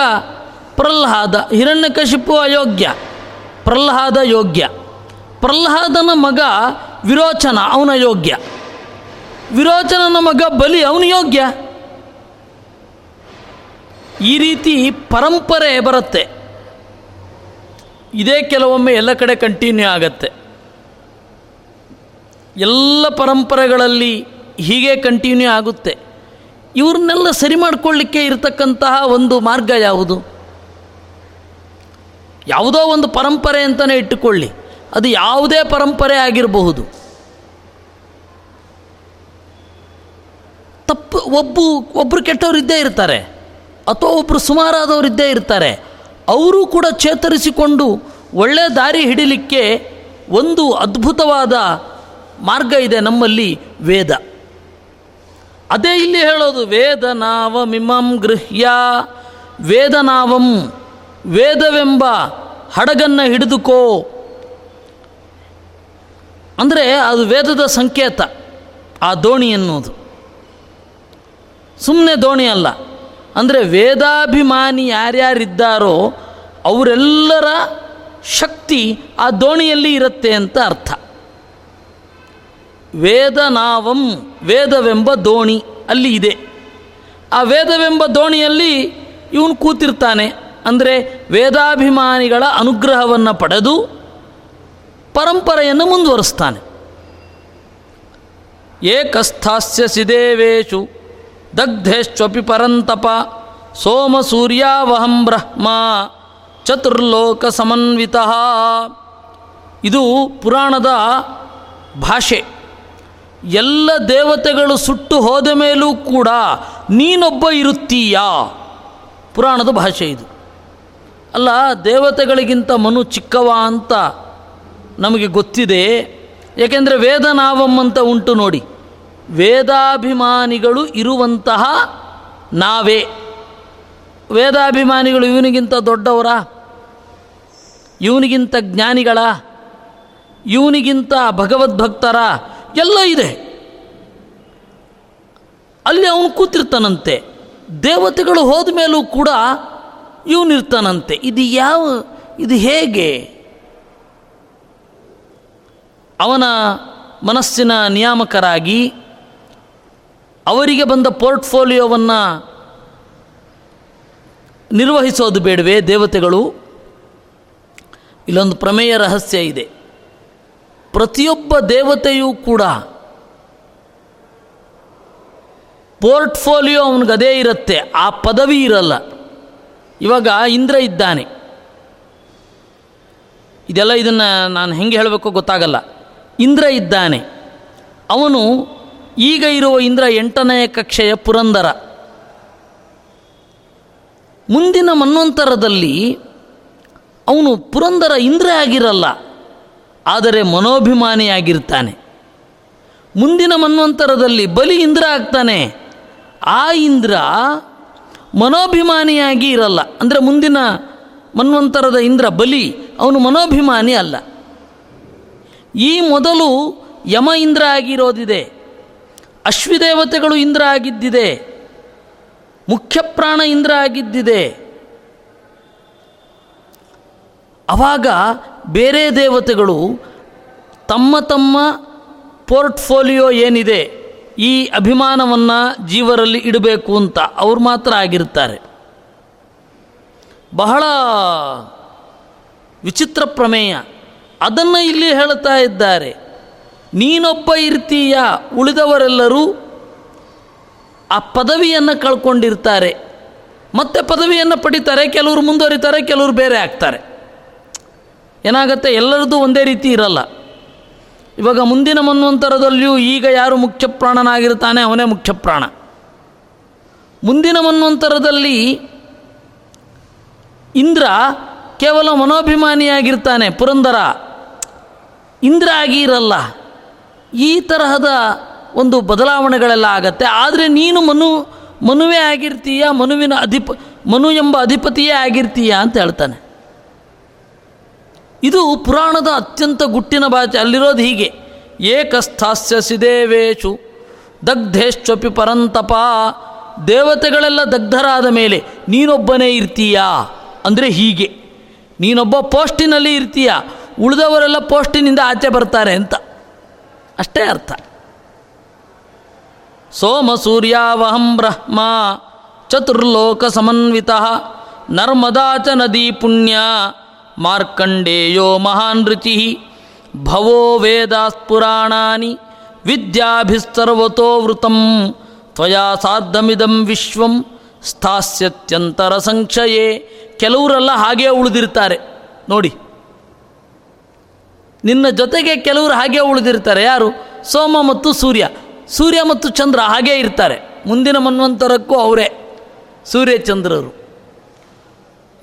ಪ್ರಹ್ಲಾದ. ಹಿರಣ್ಯಕಶಿಪು ಅಯೋಗ್ಯ. ಪ್ರಹ್ಲಾದ ಯೋಗ್ಯ. ಪ್ರಹ್ಲಾದನ ಮಗ ವಿರೋಚನ, ಅವನ ಯೋಗ್ಯ. ವಿರೋಚನನ ಮಗ ಬಲಿ, ಅವನು ಯೋಗ್ಯ. ಈ ರೀತಿ ಪರಂಪರೆ ಬರುತ್ತೆ. ಇದೇ ಕೆಲವೊಮ್ಮೆ ಎಲ್ಲ ಕಡೆ ಕಂಟಿನ್ಯೂ ಆಗತ್ತೆ. ಎಲ್ಲ ಪರಂಪರೆಗಳಲ್ಲಿ ಹೀಗೆ ಕಂಟಿನ್ಯೂ ಆಗುತ್ತೆ. ಇವ್ರನ್ನೆಲ್ಲ ಸರಿ ಮಾಡಿಕೊಳ್ಳಿಕ್ಕೆ ಇರತಕ್ಕಂತಹ ಒಂದು ಮಾರ್ಗ ಯಾವುದು? ಯಾವುದೋ ಒಂದು ಪರಂಪರೆ ಅಂತಲೇ ಇಟ್ಟುಕೊಳ್ಳಿ. ಅದು ಯಾವುದೇ ಪರಂಪರೆ ಆಗಿರಬಹುದು. ತಪ್ಪು, ಒಬ್ಬು ಒಬ್ಬರು ಕೆಟ್ಟವರು ಇದ್ದೇ ಇರ್ತಾರೆ. ಅಥವಾ ಒಬ್ಬರು ಸುಮಾರಾದವರು ಇದ್ದೇ ಇರ್ತಾರೆ. ಅವರು ಕೂಡ ಚೇತರಿಸಿಕೊಂಡು ಒಳ್ಳೆಯ ದಾರಿ ಹಿಡಿಲಿಕ್ಕೆ ಒಂದು ಅದ್ಭುತವಾದ ಮಾರ್ಗ ಇದೆ ನಮ್ಮಲ್ಲಿ ವೇದ. ಅದೇ ಇಲ್ಲಿ ಹೇಳೋದು ವೇದನಾವಮಿಮಂ ಗೃಹ್ಯ ವೇದನಾವಂ ವೇದವೆಂಬ ಹಡಗನ್ನು ಹಿಡಿದುಕೋ. ಅಂದರೆ ಅದು ವೇದದ ಸಂಕೇತ, ಆ ದೋಣಿ ಎನ್ನುವುದು. ಸುಮ್ಮನೆ ದೋಣಿ ಅಲ್ಲ ಅಂದರೆ ವೇದಾಭಿಮಾನಿ ಯಾರ್ಯಾರಿದ್ದಾರೋ ಅವರೆಲ್ಲರ ಶಕ್ತಿ ಆ ದೋಣಿಯಲ್ಲಿ ಇರುತ್ತೆ ಅಂತ ಅರ್ಥ. ವೇದನಾವಂ ವೇದವೆಂಬ ದೋಣಿ ಅಲ್ಲಿ ಇದೆ. ಆ ವೇದವೆಂಬ ದೋಣಿಯಲ್ಲಿ ಇವನು ಕೂತಿರ್ತಾನೆ. ಅಂದರೆ ವೇದಾಭಿಮಾನಿಗಳ ಅನುಗ್ರಹವನ್ನು ಪಡೆದು ಪರಂಪರೆಯನ್ನು ಮುಂದುವರಿಸ್ತಾನೆ. ಏಕಸ್ಥಾಸ್ಯಸಿ ದೇವೇಶು ದಗ್ಧೇಶ್ವಪಿ ಪರಂತಪ ಸೋಮ ಸೂರ್ಯಾವಹಂ ಬ್ರಹ್ಮ ಚತುರ್ಲೋಕ ಸಮನ್ವಿತ. ಇದು ಪುರಾಣದ ಭಾಷೆ. ಎಲ್ಲ ದೇವತೆಗಳು ಸುಟ್ಟು ಹೋದ ಮೇಲೂ ಕೂಡ ನೀನೊಬ್ಬ ಇರುತ್ತೀಯಾ. ಪುರಾಣದ ಭಾಷೆ ಇದು. ಅಲ್ಲ, ದೇವತೆಗಳಿಗಿಂತ ಮನು ಚಿಕ್ಕವ ಅಂತ ನಮಗೆ ಗೊತ್ತಿದೆ. ಏಕೆಂದರೆ ವೇದನಾವಂ ಅಂತ ಉಂಟು ನೋಡಿ. ವೇದಾಭಿಮಾನಿಗಳು ಇರುವಂತಹ ನಾವೇ. ವೇದಾಭಿಮಾನಿಗಳು ಇವನಿಗಿಂತ ದೊಡ್ಡವರ? ಇವನಿಗಿಂತ ಜ್ಞಾನಿಗಳ? ಇವನಿಗಿಂತ ಭಗವದ್ಭಕ್ತರ? ಎಲ್ಲ ಇದೆ. ಅಲ್ಲಿ ಅವನು ಕೂತಿರ್ತಾನಂತೆ. ದೇವತೆಗಳು ಹೋದ ಮೇಲೂ ಕೂಡ ಇವನಿರ್ತಾನಂತೆ. ಇದು ಯಾವ, ಇದು ಹೇಗೆ? ಅವನ ಮನಸ್ಸಿನ ನಿಯಾಮಕರಾಗಿ ಅವರಿಗೆ ಬಂದ ಪೋರ್ಟ್ಫೋಲಿಯೋವನ್ನು ನಿರ್ವಹಿಸೋದು ಬೇಡವೇ ದೇವತೆಗಳು? ಇಲ್ಲೊಂದು ಪ್ರಮೇಯ ರಹಸ್ಯ ಇದೆ. ಪ್ರತಿಯೊಬ್ಬ ದೇವತೆಯೂ ಕೂಡ ಪೋರ್ಟ್ಫೋಲಿಯೋ ಅವನಿಗೆ ಅದೇ ಇರುತ್ತೆ, ಆ ಪದವಿ ಇರಲ್ಲ. ಇವಾಗ ಇಂದ್ರ ಇದ್ದಾನೆ. ಇದೆಲ್ಲ ಇದನ್ನು ನಾನು ಹೆಂಗೆ ಹೇಳಬೇಕು ಗೊತ್ತಾಗಲ್ಲ. ಇಂದ್ರ ಇದ್ದಾನೆ. ಅವನು ಈಗ ಇರುವ ಇಂದ್ರ ಎಂಟನೆಯ ಕಕ್ಷೆಯ ಪುರಂದರ. ಮುಂದಿನ ಮನ್ವಂತರದಲ್ಲಿ ಅವನು ಪುರಂದರ ಇಂದ್ರ ಆಗಿರಲ್ಲ, ಆದರೆ ಮನೋಭಿಮಾನಿಯಾಗಿರ್ತಾನೆ ಮುಂದಿನ ಮನ್ವಂತರದಲ್ಲಿ ಬಲಿ ಇಂದ್ರ ಆಗ್ತಾನೆ. ಆ ಇಂದ್ರ ಮನೋಭಿಮಾನಿಯಾಗಿ ಇರಲ್ಲ. ಅಂದರೆ ಮುಂದಿನ ಮನ್ವಂತರದ ಇಂದ್ರ ಬಲಿ, ಅವನು ಮನೋಭಿಮಾನಿ ಅಲ್ಲ. ಈ ಮೊದಲು ಯಮ ಇಂದ್ರ ಆಗಿರೋದಿದೆ. ಅಶ್ವಿದೇವತೆಗಳು ಇಂದ್ರ ಆಗಿದ್ದಿದೆ. ಮುಖ್ಯ ಪ್ರಾಣ ಇಂದ್ರ ಆಗಿದ್ದಿದೆ. ಆವಾಗ ಬೇರೆ ದೇವತೆಗಳು ತಮ್ಮ ತಮ್ಮ ಪೋರ್ಟ್ಫೋಲಿಯೋ ಏನಿದೆ ಈ ಅಭಿಮಾನವನ್ನು ಜೀವರಲ್ಲಿ ಇಡಬೇಕು ಅಂತ ಅವ್ರು ಮಾತ್ರ ಆಗಿರ್ತಾರೆ. ಬಹಳ ವಿಚಿತ್ರ ಪ್ರಮೇಯ. ಅದನ್ನು ಇಲ್ಲಿ ಹೇಳ್ತಾ ಇದ್ದಾರೆ. ನೀನೊಬ್ಬ ಇರ್ತೀಯ, ಉಳಿದವರೆಲ್ಲರೂ ಆ ಪದವಿಯನ್ನು ಕಳ್ಕೊಂಡಿರ್ತಾರೆ. ಮತ್ತೆ ಪದವಿಯನ್ನು ಪಡಿತಾರೆ, ಕೆಲವರು ಮುಂದುವರಿತಾರೆ, ಕೆಲವರು ಬೇರೆ ಆಗ್ತಾರೆ. ಏನಾಗುತ್ತೆ, ಎಲ್ಲರದ್ದು ಒಂದೇ ರೀತಿ ಇರಲ್ಲ. ಇವಾಗ ಮುಂದಿನ ಮನ್ವಂತರದಲ್ಲಿಯೂ ಈಗ ಯಾರು ಮುಖ್ಯ ಪ್ರಾಣನಾಗಿರ್ತಾನೆ ಅವನೇ ಮುಖ್ಯ ಪ್ರಾಣ ಮುಂದಿನ ಮನ್ವಂತರದಲ್ಲಿ ಇಂದ್ರ ಕೇವಲ ಮನೋಭಿಮಾನಿಯಾಗಿರ್ತಾನೆ, ಪುರಂದರ. ಇಂದ್ರ ಆಗಿ ಇರಲ್ಲ. ಈ ತರಹದ ಒಂದು ಬದಲಾವಣೆಗಳೆಲ್ಲ ಆಗತ್ತೆ. ಆದರೆ ನೀನು ಮನು, ಮನುವೇ ಆಗಿರ್ತೀಯ, ಮನುವಿನ ಅಧಿಪ, ಮನು ಎಂಬ ಅಧಿಪತಿಯೇ ಆಗಿರ್ತೀಯ ಅಂತ ಹೇಳ್ತಾನೆ. ಇದು ಪುರಾಣದ ಅತ್ಯಂತ ಗುಟ್ಟಿನ ಭಾಷೆ, ಅಲ್ಲಿರೋದು ಹೀಗೆ. ಏಕಸ್ಥಾಸ್ಯಸಿ ದೇವೇಶು ಪರಂತಪ, ದೇವತೆಗಳೆಲ್ಲ ದಗ್ಧರಾದ ಮೇಲೆ ನೀನೊಬ್ಬನೇ ಇರ್ತೀಯಾ? ಅಂದರೆ ಹೀಗೆ. ನೀನೊಬ್ಬ ಪೋಸ್ಟಿನಲ್ಲಿ ಇರ್ತೀಯ? ಉಳಿದವರೆಲ್ಲ ಪೋಸ್ಟಿನಿಂದ ಆಚೆ ಬರ್ತಾರೆ ಅಂತ. ಅಷ್ಟೇ ಅರ್ಥ. ಸೋಮ ಸೂರ್ಯಾವಹಂ ಬ್ರಹ್ಮ ಚತುರ್ಲೋಕ ಸಮನ್ವಿತ ನರ್ಮದಾ ಚ ನದಿ ಪುಣ್ಯ ಮಾರ್ಕಂಡೇಯೋ ಮಹಾನ್ ರುಚಿ ಭವೋ ವೇದಾಸ್ಪುರಾಣಾನಿ ವಿದ್ಯಾಭಿಸ್ತರ್ವತೋ ವೃತಂ ತ್ವಯಾ ಸಾಧ್ಯಮಿದಂ ವಿಶ್ವಂ ಸ್ಥಾಸ್ಯತ್ಯಂತರ ಸಂಕ್ಷಯೇ. ಕೆಲವರೆಲ್ಲ ಹಾಗೇ ಉಳಿದಿರ್ತಾರೆ. ನೋಡಿ. ನಿನ್ನ ಜೊತೆಗೆ ಕೆಲವರು ಹಾಗೆ ಉಳಿದಿರ್ತಾರೆ. ಯಾರು? ಸೋಮ ಮತ್ತು ಸೂರ್ಯ. ಸೂರ್ಯ ಮತ್ತು ಚಂದ್ರ ಹಾಗೇ ಇರ್ತಾರೆ. ಮುಂದಿನ ಮನ್ವಂತರಕ್ಕೂ ಅವರೇ. ಸೂರ್ಯ ಚಂದ್ರರು.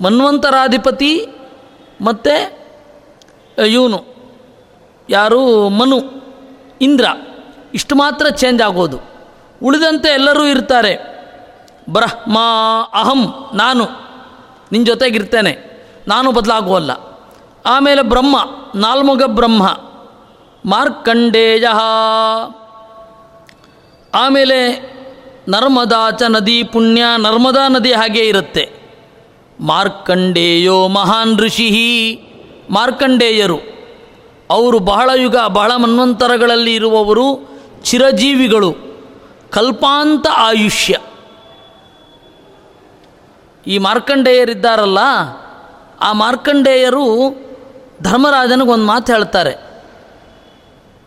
ಮನ್ವಂತರಾಧಿಪತಿ ಮತ್ತು ಇವನು. ಯಾರು? ಮನು. ಇಂದ್ರ. ಇಷ್ಟು ಮಾತ್ರ ಚೇಂಜ್ ಆಗೋದು. ಉಳಿದಂತೆ ಎಲ್ಲರೂ ಇರ್ತಾರೆ. ಬ್ರಹ್ಮ, ಅಹಂ, ನಾನು. ನಿನ್ನ ಜೊತೆಗಿರ್ತೇನೆ. ನಾನು ಬದಲಾಗುವಲ್ಲ. ಆಮೇಲೆ ಬ್ರಹ್ಮ, ನಾಲ್ಮೊಗ ಬ್ರಹ್ಮ. ಮಾರ್ಕಂಡೇಯ. ಆಮೇಲೆ ನರ್ಮದಾಚ ನದಿ ಪುಣ್ಯ, ನರ್ಮದಾ ನದಿ ಹಾಗೆ ಇರುತ್ತೆ. ಮಾರ್ಕಂಡೇಯೋ ಮಹಾನ್ ಋಷಿ ಮಾರ್ಕಂಡೇಯರು, ಅವರು ಬಹಳ ಯುಗ, ಬಹಳ ಮನ್ವಂತರಗಳಲ್ಲಿ ಇರುವವರು ಚಿರಜೀವಿಗಳು, ಕಲ್ಪಾಂತ ಆಯುಷ್ಯ. ಈ ಮಾರ್ಕಂಡೇಯರಿದ್ದಾರಲ್ಲ, ಆ ಮಾರ್ಕಂಡೇಯರು ಧರ್ಮರಾಜನಿಗೊಂದು ಮಾತು ಹೇಳ್ತಾರೆ,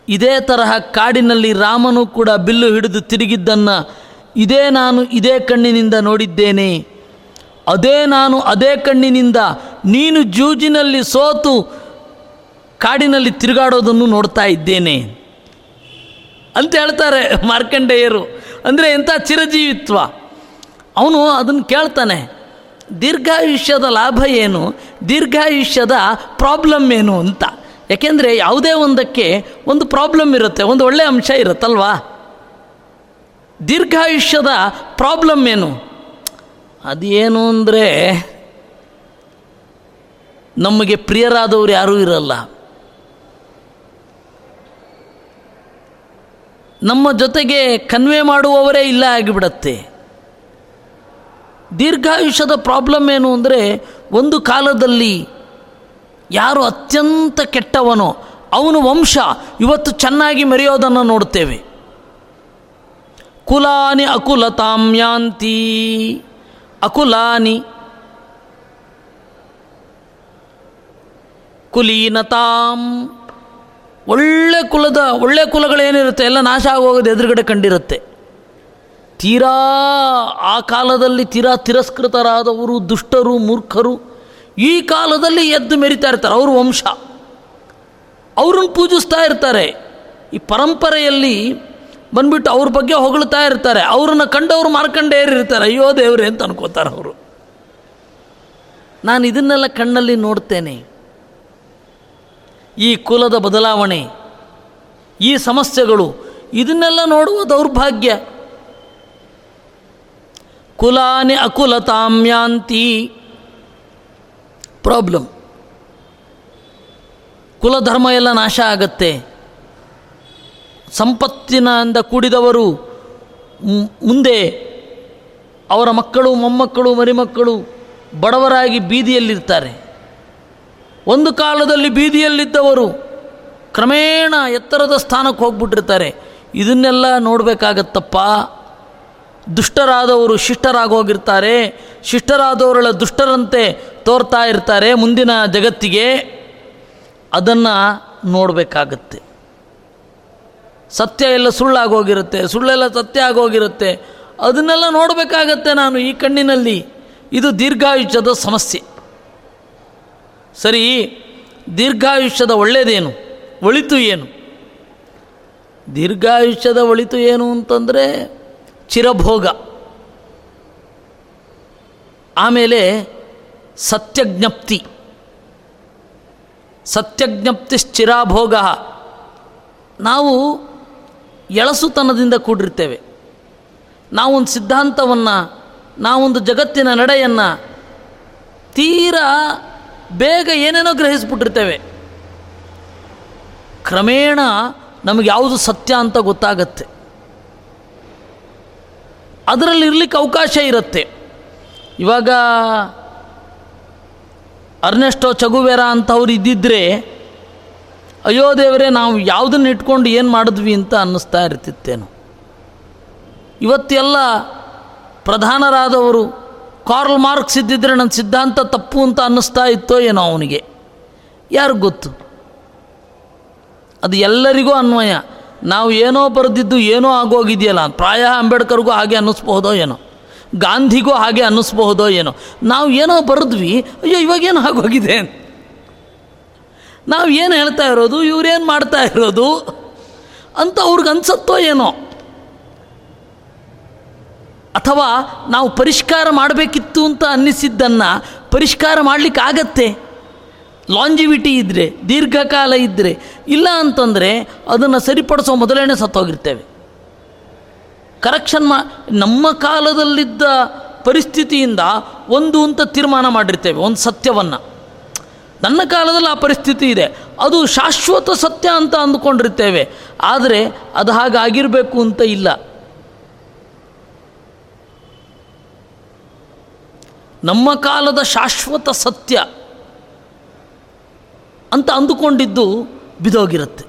ಇದೇ ತರಹ ಕಾಡಿನಲ್ಲಿ ರಾಮನು ಕೂಡ ಬಿಲ್ಲು ಹಿಡಿದು ತಿರುಗಿದ್ದನ್ನು ಇದೇ ನಾನು ಇದೇ ಕಣ್ಣಿನಿಂದ ನೋಡಿದ್ದೇನೆ. ಅದೇ ನಾನು ಅದೇ ಕಣ್ಣಿನಿಂದ ನೀನು ಜೂಜಿನಲ್ಲಿ ಸೋತು ಕಾಡಿನಲ್ಲಿ ತಿರುಗಾಡೋದನ್ನು ನೋಡ್ತಾ ಇದ್ದೇನೆ. ಅಂತ ಹೇಳ್ತಾರೆ ಮಾರ್ಕಂಡೇಯರು. ಅಂದರೆ ಎಂಥ ಚಿರಜೀವಿತ್ವ. ಅವನು ಅದನ್ನು ಕೇಳ್ತಾನೆ. ದೀರ್ಘಾಯುಷ್ಯದ ಲಾಭ ಏನು? ದೀರ್ಘಾಯುಷ್ಯದ ಪ್ರಾಬ್ಲಮ್ ಏನು ಅಂತ. ಯಾಕೆಂದರೆ ಯಾವುದೇ ಒಂದಕ್ಕೆ ಒಂದು ಪ್ರಾಬ್ಲಮ್ ಇರುತ್ತೆ, ಒಂದು ಒಳ್ಳೆಯ ಅಂಶ ಇರುತ್ತಲ್ವಾ? ದೀರ್ಘಾಯುಷ್ಯದ ಪ್ರಾಬ್ಲಮ್ ಏನು? ಅದೇನು ಅಂದರೆ ನಮಗೆ ಪ್ರಿಯರಾದವರು ಯಾರೂ ಇರಲ್ಲ. ನಮ್ಮ ಜೊತೆಗೆ ಕನ್ವೆ ಮಾಡುವವರೇ ಇಲ್ಲ ಆಗಿಬಿಡತ್ತೆ. ದೀರ್ಘಾಯುಷ್ಯದ ಪ್ರಾಬ್ಲಮ್ ಏನು ಅಂದರೆ ಒಂದು ಕಾಲದಲ್ಲಿ ಯಾರು ಅತ್ಯಂತ ಕೆಟ್ಟವನೋ, ಅವನು ವಂಶ, ಇವತ್ತು ಚೆನ್ನಾಗಿ ಮೆರೆಯೋದನ್ನು ನೋಡ್ತೇವೆ. ಕುಲಾನಿ ಅಕುಲತಾಮ್ಯಾಂತಿ ಅಕುಲಾನಿ ಕುಲೀನತಾಂ. ಒಳ್ಳೆ ಕುಲದ, ಒಳ್ಳೆ ಕುಲಗಳೇನಿರುತ್ತೆ, ಎಲ್ಲ ನಾಶ ಆಗೋಗೋದು ಎದುರುಗಡೆ ಕಂಡಿರುತ್ತೆ. ತೀರಾ ಆ ಕಾಲದಲ್ಲಿ ತೀರಾ ತಿರಸ್ಕೃತರಾದವರು, ದುಷ್ಟರು, ಮೂರ್ಖರು, ಈ ಕಾಲದಲ್ಲಿ ಎದ್ದು ಮೆರಿತಾ ಇರ್ತಾರೆ ಅವರು ವಂಶ. ಅವ್ರನ್ನ ಪೂಜಿಸ್ತಾ ಇರ್ತಾರೆ. ಈ ಪರಂಪರೆಯಲ್ಲಿ ಬಂದ್ಬಿಟ್ಟು ಅವ್ರ ಬಗ್ಗೆ ಹೊಗಳ್ತಾ ಇರ್ತಾರೆ. ಅವ್ರನ್ನ ಕಂಡವರು ಮಾರ್ಕಂಡೇರಿರ್ತಾರೆ ಅಯ್ಯೋ ದೇವ್ರೆ ಅಂತ ಅನ್ಕೋತಾರೆ ಅವರು. ನಾನು ಇದನ್ನೆಲ್ಲ ಕಣ್ಣಲ್ಲಿ ನೋಡ್ತೇನೆ. ಈ ಕುಲದ ಬದಲಾವಣೆ, ಈ ಸಮಸ್ಯೆಗಳು, ಇದನ್ನೆಲ್ಲ ನೋಡುವ ದೌರ್ಭಾಗ್ಯ. ಕುಲಾನಿ ಅಕುಲತಾಮ್ಯಾಂತಿ. ಪ್ರಾಬ್ಲಮ್ ಕುಲಧರ್ಮ ಎಲ್ಲ ನಾಶ ಆಗತ್ತೆ. ಸಂಪತ್ತಿನಿಂದ ಕೂಡಿದವರು ಮುಂದೆ ಅವರ ಮಕ್ಕಳು, ಮೊಮ್ಮಕ್ಕಳು, ಮರಿಮಕ್ಕಳು ಬಡವರಾಗಿ ಬೀದಿಯಲ್ಲಿರ್ತಾರೆ. ಒಂದು ಕಾಲದಲ್ಲಿ ಬೀದಿಯಲ್ಲಿದ್ದವರು ಕ್ರಮೇಣ ಎತ್ತರದ ಸ್ಥಾನಕ್ಕೆ ಹೋಗ್ಬಿಟ್ಟಿರ್ತಾರೆ. ಇದನ್ನೆಲ್ಲ ನೋಡಬೇಕಾಗತ್ತಪ್ಪ. ದುಷ್ಟರಾದವರು ಶಿಷ್ಟರಾಗೋಗಿರ್ತಾರೆ ಶಿಷ್ಟರಾದವರೆಲ್ಲ ದುಷ್ಟರಂತೆ ತೋರ್ತಾ ಇರ್ತಾರೆ ಮುಂದಿನ ಜಗತ್ತಿಗೆ, ಅದನ್ನು ನೋಡಬೇಕಾಗತ್ತೆ. ಸತ್ಯ ಎಲ್ಲ ಸುಳ್ಳಾಗೋಗಿರುತ್ತೆ, ಸುಳ್ಳೆಲ್ಲ ಸತ್ಯ ಆಗೋಗಿರುತ್ತೆ, ಅದನ್ನೆಲ್ಲ ನೋಡಬೇಕಾಗತ್ತೆ ನಾನು ಈ ಕಣ್ಣಿನಲ್ಲಿ. ಇದು ದೀರ್ಘಾಯುಷ್ಯದ ಸಮಸ್ಯೆ. ಸರಿ, ದೀರ್ಘಾಯುಷ್ಯದ ಒಳ್ಳೆಯದೇನು ಒಳಿತು ಏನು? ದೀರ್ಘಾಯುಷ್ಯದ ಒಳಿತು ಏನು ಅಂತಂದರೆ ಚಿರಭೋಗ. ಆಮೇಲೆ ಸತ್ಯಜ್ಞಪ್ತಿ. ಸತ್ಯಜ್ಞಪ್ತಿಶ್ಚಿರಾಭೋಗ ನಾವು ಎಳಸುತನದಿಂದ ಕೂಡಿರ್ತೇವೆ. ನಾವೊಂದು ಸಿದ್ಧಾಂತವನ್ನು, ನಾವೊಂದು ಜಗತ್ತಿನ ನಡೆಯನ್ನು ತೀರಾ ಬೇಗ ಏನೇನೋ ಗ್ರಹಿಸ್ಬಿಟ್ಟಿರ್ತೇವೆ. ಕ್ರಮೇಣ ನಮಗೆ ಯಾವುದು ಸತ್ಯ ಅಂತ ಗೊತ್ತಾಗತ್ತೆ. ಅದರಲ್ಲಿ ಇರಲಿಕ್ಕೆ ಅವಕಾಶ ಇರುತ್ತೆ. ಇವಾಗ ಅರ್ನೆಸ್ಟೋ ಚಗುವೆರ ಅಂತವ್ರು ಇದ್ದಿದ್ದರೆ ಅಯ್ಯೋ ದೇವರೇ, ನಾವು ಯಾವುದನ್ನು ಇಟ್ಕೊಂಡು ಏನು ಮಾಡಿದ್ವಿ ಅಂತ ಅನ್ನಿಸ್ತಾ ಇರ್ತಿತ್ತೇನೋ. ಇವತ್ತೆಲ್ಲ ಪ್ರಧಾನರಾದವರು ಕಾರ್ಲ್ ಮಾರ್ಕ್ಸ್ ಇದ್ದಿದ್ರೆ ನನ್ನ ಸಿದ್ಧಾಂತ ತಪ್ಪು ಅಂತ ಅನ್ನಿಸ್ತಾ ಇತ್ತೋ ಏನೋ ಅವನಿಗೆ. ಯಾರಿಗೂ ಗೊತ್ತು? ಅದು ಎಲ್ಲರಿಗೂ ಅನ್ವಯ. ನಾವು ಏನೋ ಬರೆದಿದ್ದು ಏನೋ ಆಗೋಗಿದೆಯಲ್ಲ, ಪ್ರಾಯ ಅಂಬೇಡ್ಕರ್ಗೂ ಹಾಗೆ ಅನ್ನಿಸ್ಬಹುದೋ ಏನೋ, ಗಾಂಧಿಗೂ ಹಾಗೆ ಅನ್ನಿಸ್ಬಹುದೋ ಏನೋ, ನಾವು ಏನೋ ಬರೆದ್ವಿ, ಅಯ್ಯೋ ಇವಾಗೇನು ಆಗೋಗಿದೆ ನಾವು ಏನು ಹೇಳ್ತಾ ಇರೋದು ಇವ್ರೇನು ಮಾಡ್ತಾ ಇರೋದು ಅಂತ ಅವ್ರಿಗೆ ಅನ್ಸತ್ತೋ ಏನೋ. ಅಥವಾ ನಾವು ಪರಿಷ್ಕಾರ ಮಾಡಬೇಕಿತ್ತು ಅಂತ ಅನ್ನಿಸಿದ್ದನ್ನು ಪರಿಷ್ಕಾರ ಮಾಡಲಿಕ್ಕೆ ಆಗತ್ತೆ ಲಾಂಜಿವಿಟಿ ಇದ್ದರೆ ದೀರ್ಘಕಾಲ ಇದ್ದರೆ ಇಲ್ಲ ಅಂತಂದರೆ ಅದನ್ನು ಸರಿಪಡಿಸೋ ಮೊದಲೇನೆ ಸತ್ತೋಗಿರ್ತೇವೆ. ಕರೆಕ್ಷನ್ ಮಾ, ನಮ್ಮ ಕಾಲದಲ್ಲಿದ್ದ ಪರಿಸ್ಥಿತಿಯಿಂದ ಒಂದು ಅಂತ ತೀರ್ಮಾನ ಮಾಡಿರ್ತೇವೆ, ಒಂದು ಸತ್ಯವನ್ನು. ನನ್ನ ಕಾಲದಲ್ಲಿ ಆ ಪರಿಸ್ಥಿತಿ ಇದೆ, ಅದು ಶಾಶ್ವತ ಸತ್ಯ ಅಂತ ಅಂದುಕೊಂಡಿರ್ತೇವೆ, ಆದರೆ ಅದು ಹಾಗಾಗಿರಬೇಕು ಅಂತ ಇಲ್ಲ. ನಮ್ಮ ಕಾಲದ ಶಾಶ್ವತ ಸತ್ಯ. ಅಂತ ಅಂದುಕೊಂಡಿದ್ದು ಬಿದೋಗಿರುತ್ತೆ.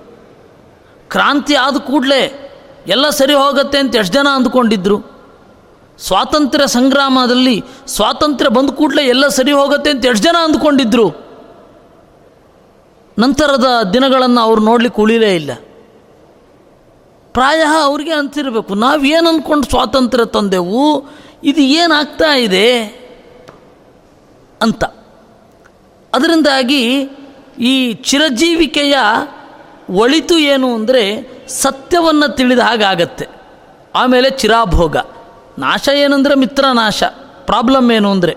ಕ್ರಾಂತಿ ಆದ ಕೂಡಲೇ ಎಲ್ಲ ಸರಿ ಹೋಗುತ್ತೆ ಅಂತ ಎಷ್ಟು ಜನ ಅಂದುಕೊಂಡಿದ್ರು. ಸ್ವಾತಂತ್ರ್ಯ ಸಂಗ್ರಾಮದಲ್ಲಿ ಸ್ವಾತಂತ್ರ್ಯ ಬಂದ ಕೂಡಲೇ ಎಲ್ಲ ಸರಿ ಹೋಗುತ್ತೆ ಅಂತ ಎಷ್ಟು ಜನ ಅಂದುಕೊಂಡಿದ್ರು. ನಂತರದ ದಿನಗಳನ್ನು ಅವ್ರು ನೋಡಲಿಕ್ಕೆ ಉಳಿಲೇ ಇಲ್ಲ. ಪ್ರಾಯ ಅವ್ರಿಗೆ ಅಂತಿರಬೇಕು ನಾವೇನು ಅಂದ್ಕೊಂಡು ಸ್ವಾತಂತ್ರ್ಯ ತಂದೆವು, ಇದು ಏನಾಗ್ತಾ ಇದೆ ಅಂತ. ಅದರಿಂದಾಗಿ ಈ ಚಿರಜೀವಿಕೆಯ ಒಳಿತು ಏನು ಅಂದರೆ ಸತ್ಯವನ್ನು ತಿಳಿದ ಹಾಗಾಗತ್ತೆ ಆಮೇಲೆ ಚಿರಾಭೋಗ. ನಾಶ ಏನಂದರೆ ಮಿತ್ರನಾಶ ಪ್ರಾಬ್ಲಮ್ ಏನು ಅಂದರೆ?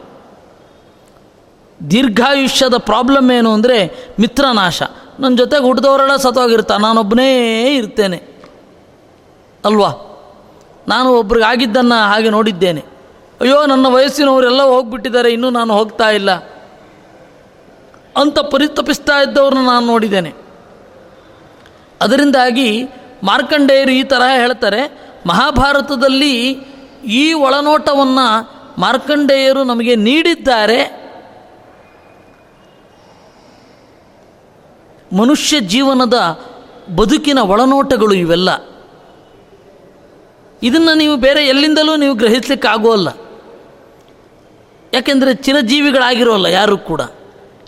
ದೀರ್ಘಾಯುಷ್ಯದ ಪ್ರಾಬ್ಲಮ್ ಏನು ಅಂದರೆ ಮಿತ್ರನಾಶ ನನ್ನ ಜೊತೆಗೆ ಹುಟ್ಟಿದವರೆಲ್ಲ ಸತ್ತೋಗಿರ್ತಾರೆ ನಾನೊಬ್ಬನೇ ಇರ್ತೇನೆ. ಅಲ್ವಾ? ನಾನು ಒಬ್ರಿಗೆ ಆಗಿದ್ದನ್ನು ಹಾಗೆ ನೋಡಿದ್ದೇನೆ. ಅಯ್ಯೋ, ನನ್ನ ವಯಸ್ಸಿನವರೆಲ್ಲ ಹೋಗ್ಬಿಟ್ಟಿದ್ದಾರೆ, ಇನ್ನೂ ನಾನು ಹೋಗ್ತಾ ಇಲ್ಲ. ಅಂತ ಪರಿತಪಿಸ್ತಾ ಇದ್ದವ್ರನ್ನ ನಾನು ನೋಡಿದ್ದೇನೆ. ಅದರಿಂದಾಗಿ ಮಾರ್ಕಂಡೇಯರು ಈ ತರಹ ಹೇಳ್ತಾರೆ, ಮಹಾಭಾರತದಲ್ಲಿ ಈ ಒಳನೋಟವನ್ನು ಮಾರ್ಕಂಡೇಯರು ನಮಗೆ ನೀಡಿದ್ದಾರೆ. ಮನುಷ್ಯ ಜೀವನದ ಬದುಕಿನ ಒಳನೋಟಗಳು ಇವೆಲ್ಲ. ಇದನ್ನು ನೀವು ಬೇರೆ ಎಲ್ಲಿಂದಲೂ ನೀವು ಗ್ರಹಿಸಲಿಕ್ಕಾಗೋಲ್ಲ. ಯಾಕೆಂದರೆ ಚಿರಜೀವಿಗಳಾಗಿರೋಲ್ಲ ಯಾರೂ ಕೂಡ.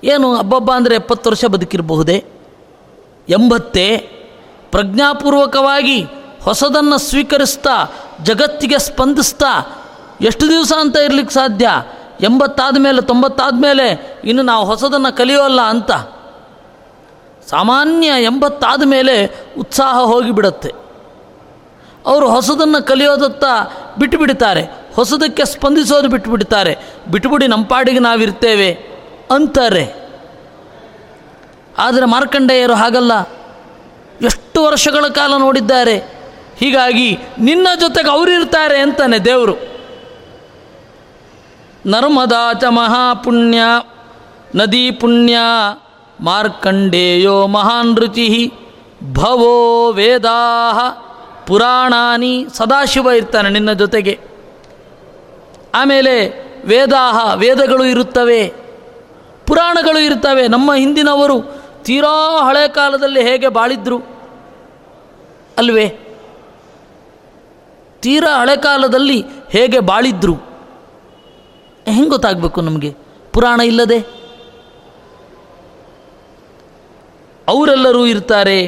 ಏನು ಹಬ್ಬಬ್ಬ ಅಂದರೆ ಎಪ್ಪತ್ತು ವರ್ಷ ಬದುಕಿರಬಹುದೇ? ಎಂಬತ್ತೇ, ಪ್ರಜ್ಞಾಪೂರ್ವಕವಾಗಿ ಹೊಸದನ್ನು ಸ್ವೀಕರಿಸ್ತಾ, ಜಗತ್ತಿಗೆ ಸ್ಪಂದಿಸ್ತಾ ಎಷ್ಟು ದಿವಸ ಅಂತ ಇರ್ಲಿಕ್ಕೆ ಸಾಧ್ಯ? ಎಂಬತ್ತಾದ ಮೇಲೆ, ತೊಂಬತ್ತಾದ ಮೇಲೆ ಇನ್ನು ನಾವು ಹೊಸದನ್ನು ಕಲಿಯೋಲ್ಲ ಅಂತ. ಸಾಮಾನ್ಯ ಎಂಬತ್ತಾದ ಮೇಲೆ ಉತ್ಸಾಹ ಹೋಗಿಬಿಡುತ್ತೆ. ಅವರು ಹೊಸದನ್ನು ಕಲಿಯೋದತ್ತ ಬಿಟ್ಟುಬಿಡ್ತಾರೆ ಹೊಸದಕ್ಕೆ ಸ್ಪಂದಿಸೋದು ಬಿಟ್ಟುಬಿಡ್ತಾರೆ ಬಿಟ್ಟುಬಿಡಿ ನಮ್ಮ ಪಾಡಿಗೆ ನಾವಿರ್ತೇವೆ. ಅಂತಾರೆ. ಆದರೆ ಮಾರ್ಕಂಡೇಯರು ಹಾಗಲ್ಲ. ಎಷ್ಟು ವರ್ಷಗಳ ಕಾಲ ನೋಡಿದ್ದಾರೆ. ಹೀಗಾಗಿ ನಿನ್ನ ಜೊತೆಗೆ ಅವರಿರ್ತಾರೆ ಅಂತಾನೆ ದೇವರು. ನರ್ಮದಾ ಚ ಮಹಾಪುಣ್ಯ, ನದಿ ಪುಣ್ಯ, ಮಾರ್ಕಂಡೇಯೋ ಮಹಾನ್ ರುಚಿ ಭವೋ ವೇದಾ, ಪುರಾಣಾನಿ ಸದಾಶಿವ ಇರ್ತಾನೆ ನಿನ್ನ ಜೊತೆಗೆ. ಆಮೇಲೆ ವೇದಾಹ, ವೇದಗಳು ಇರುತ್ತವೆ. ಪುರಾಣಗಳು ಇರ್ತವೆ ನಮ್ಮ ಹಿಂದಿನವರು ತೀರಾ ಹಳೆ ಕಾಲದಲ್ಲಿ ಹೇಗೆ ಬಾಳಿದ್ರು? ಅಲ್ವೇ? ತೀರಾ ಹಳೆ ಕಾಲದಲ್ಲಿ ಹೇಗೆ ಬಾಳಿದ್ರು? ಹೆಂಗೆ ಗೊತ್ತಾಗಬೇಕು ನಮಗೆ? ಪುರಾಣ ಇಲ್ಲದೆ? ಅವರೆಲ್ಲರೂ ಇರ್ತಾರೆ.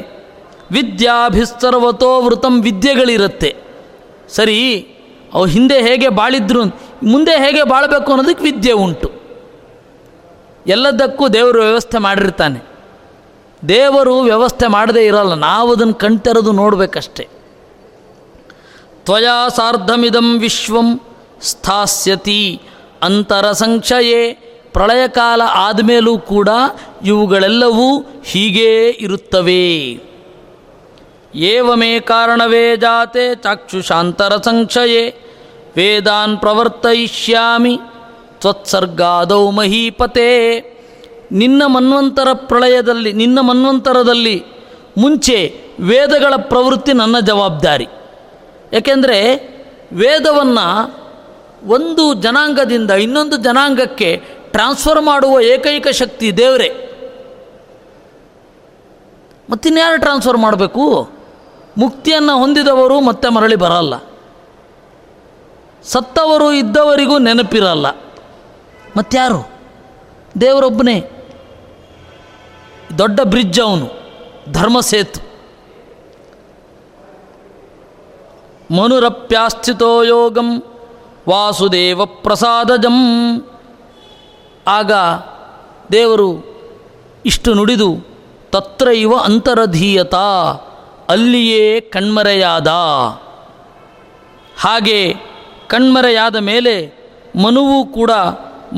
ವಿದ್ಯಾಭಿಸ್ತರ್ವತೋ ವೃತಂ ವಿದ್ಯೆಗಳಿರುತ್ತೆ. ಸರಿ, ಅವು ಹಿಂದೆ ಹೇಗೆ ಬಾಳಿದ್ರು, ಮುಂದೆ ಹೇಗೆ ಬಾಳಬೇಕು ಅನ್ನೋದಕ್ಕೆ ವಿದ್ಯೆ ಉಂಟು. ಎಲ್ಲದಕ್ಕೂ ದೇವರು ವ್ಯವಸ್ಥೆ ಮಾಡಿರ್ತಾನೆ. ದೇವರು ವ್ಯವಸ್ಥೆ ಮಾಡದೇ ಇರಲ್ಲ, ನಾವು ಅದನ್ನು ಕಣ್ತೆರೆದು ನೋಡಬೇಕಷ್ಟೆ. ತ್ವಯಾ ಸಾರ್ಧಮಿದಂ ವಿಶ್ವಂ ಸ್ಥಾಸ್ಯತಿ ಅಂತರ ಸಂಕ್ಷಯೇ ಪ್ರಳಯ ಕಾಲ ಆದಮೇಲೂ ಕೂಡ ಇವುಗಳೆಲ್ಲವೂ ಹೀಗೇ ಇರುತ್ತವೆ. ಏವಮೇ ಕಾರಣವೇ ಜಾತೆ ಚಾಕ್ಷುಷಾಂತರ ಸಂಕ್ಷಯೇ ವೇದಾನ್ ಪ್ರವರ್ತಯಿಷ್ಯಾಮಿ. ತ್ವತ್ಸರ್ಗಾದೌ ಮಹೀಪತೆ. ನಿನ್ನ ಮನ್ವಂತರ ಪ್ರಳಯದಲ್ಲಿ, ನಿನ್ನ ಮನ್ವಂತರದಲ್ಲಿ ಮುಂಚೆ ವೇದಗಳ ಪ್ರವೃತ್ತಿ ನನ್ನ ಜವಾಬ್ದಾರಿ. ಏಕೆಂದರೆ ವೇದವನ್ನು ಒಂದು ಜನಾಂಗದಿಂದ ಇನ್ನೊಂದು ಜನಾಂಗಕ್ಕೆ ಟ್ರಾನ್ಸ್ಫರ್ ಮಾಡುವ ಏಕೈಕ ಶಕ್ತಿ ದೇವರೇ. ಮತ್ತಿನ್ಯಾರು ಟ್ರಾನ್ಸ್ಫರ್ ಮಾಡಬೇಕು? ಮುಕ್ತಿಯನ್ನು ಹೊಂದಿದವರು ಮತ್ತೆ ಮರಳಿ ಬರಲ್ಲ. ಸತ್ತವರು ಇದ್ದವರಿಗೂ ನೆನಪಿರಲ್ಲ. ಮತ್ಯಾರು ದೇವರೊಬ್ಬನೇ. ದೊಡ್ಡ ಬ್ರಿಡ್ಜ್ ಅವನು. ಧರ್ಮಸೇತು ಮನುರಪ್ಯಾಸ್ಥಿತೋ ಯೋಗಂ ವಾಸುದೇವ ಪ್ರಸಾದಜಂ. ಆಗ ದೇವರು ಇಷ್ಟು ನುಡಿದು ತತ್ರ ಇವ ಅಂತರಧೀಯತ, ಅಲ್ಲಿಯೇ ಕಣ್ಮರೆಯಾದ. ಹಾಗೆ ಕಣ್ಮರೆಯಾದ ಮೇಲೆ ಮನುವು ಕೂಡ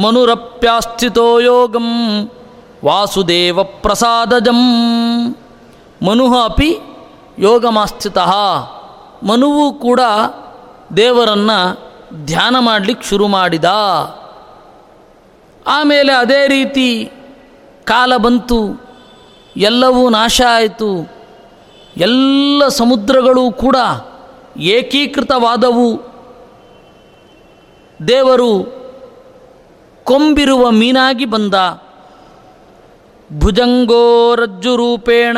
ಮನುರಪ್ಯಾಸ್ಥಿತೋ ಯೋಗಂ ವಾಸುದೇವ ಪ್ರಸಾದಜಂ ಮನು ಅಪಿ ಯೋಗಮಾಸ್ಥಿತ ಮನುವು ಕೂಡ ದೇವರನ್ನು ಧ್ಯಾನ ಮಾಡಲಿಕ್ಕೆ ಶುರು ಮಾಡಿದ. ಆಮೇಲೆ ಅದೇ ರೀತಿ ಕಾಲ ಬಂತು, ಎಲ್ಲವೂ ನಾಶ ಆಯಿತು. ಎಲ್ಲ ಸಮುದ್ರಗಳು ಕೂಡ ಏಕೀಕೃತವಾದವು. ದೇವರು ಕೊಂಬಿರುವ ಮೀನಾಗಿ ಬಂದ. ಭುಜಂಗೋ ರಜ್ಜು ರೂಪೇಣ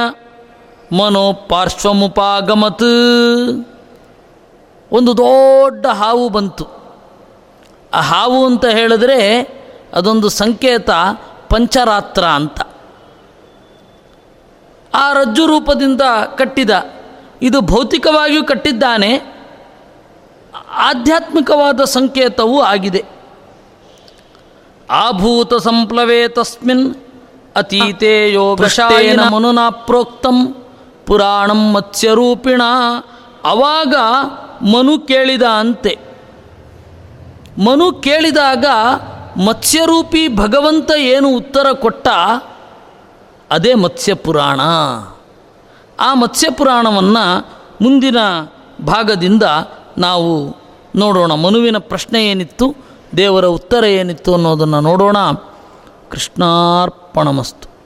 ಮನೋಪಾರ್ಶ್ವಮುಪಾಗಮತ್. ಒಂದು ದೊಡ್ಡ ಹಾವು ಬಂತು. ಆ ಹಾವು ಅಂತ ಹೇಳಿದ್ರೆ ಅದೊಂದು ಸಂಕೇತ ಪಂಚರಾತ್ರ ಅಂತ. ಆ ರಜ್ಜು ರೂಪದಿಂದ ಕಟ್ಟಿದ, ಇದು ಭೌತಿಕವಾಗಿಯೂ ಕಟ್ಟಿದ್ದಾನೆ. ಆಧ್ಯಾತ್ಮಿಕವಾದ ಸಂಕೇತವೂ ಆಗಿದೆ. ಆಭೂತ ಸಂಪ್ಲವೇ ತಸ್ಮಿನ್ ಅತೀತೆ ಯೋಗಶಾಯನ ಮನುನಾ ಪ್ರೋಕ್ತಂ ಪುರಾಣಂ ಮತ್ಸ್ಯರೂಪಿಣ. ಅವಾಗ ಮನು ಕೇಳಿದ ಅಂತೆ ಮನು ಕೇಳಿದಾಗ ಮತ್ಸ್ಯರೂಪಿ ಭಗವಂತ ಏನು ಉತ್ತರ ಕೊಟ್ಟ? ಅದೇ ಮತ್ಸ್ಯಪುರಾಣ. ಆ ಮತ್ಸ್ಯಪುರಾಣವನ್ನು ಮುಂದಿನ ಭಾಗದಿಂದ ನಾವು ನೋಡೋಣ. ಮನುವಿನ ಪ್ರಶ್ನೆ ಏನಿತ್ತು? ದೇವರ ಉತ್ತರ ಏನಿತ್ತು ಅನ್ನೋದನ್ನು ನೋಡೋಣ. ಕೃಷ್ಣಾರ್ಪಣಮಸ್ತು.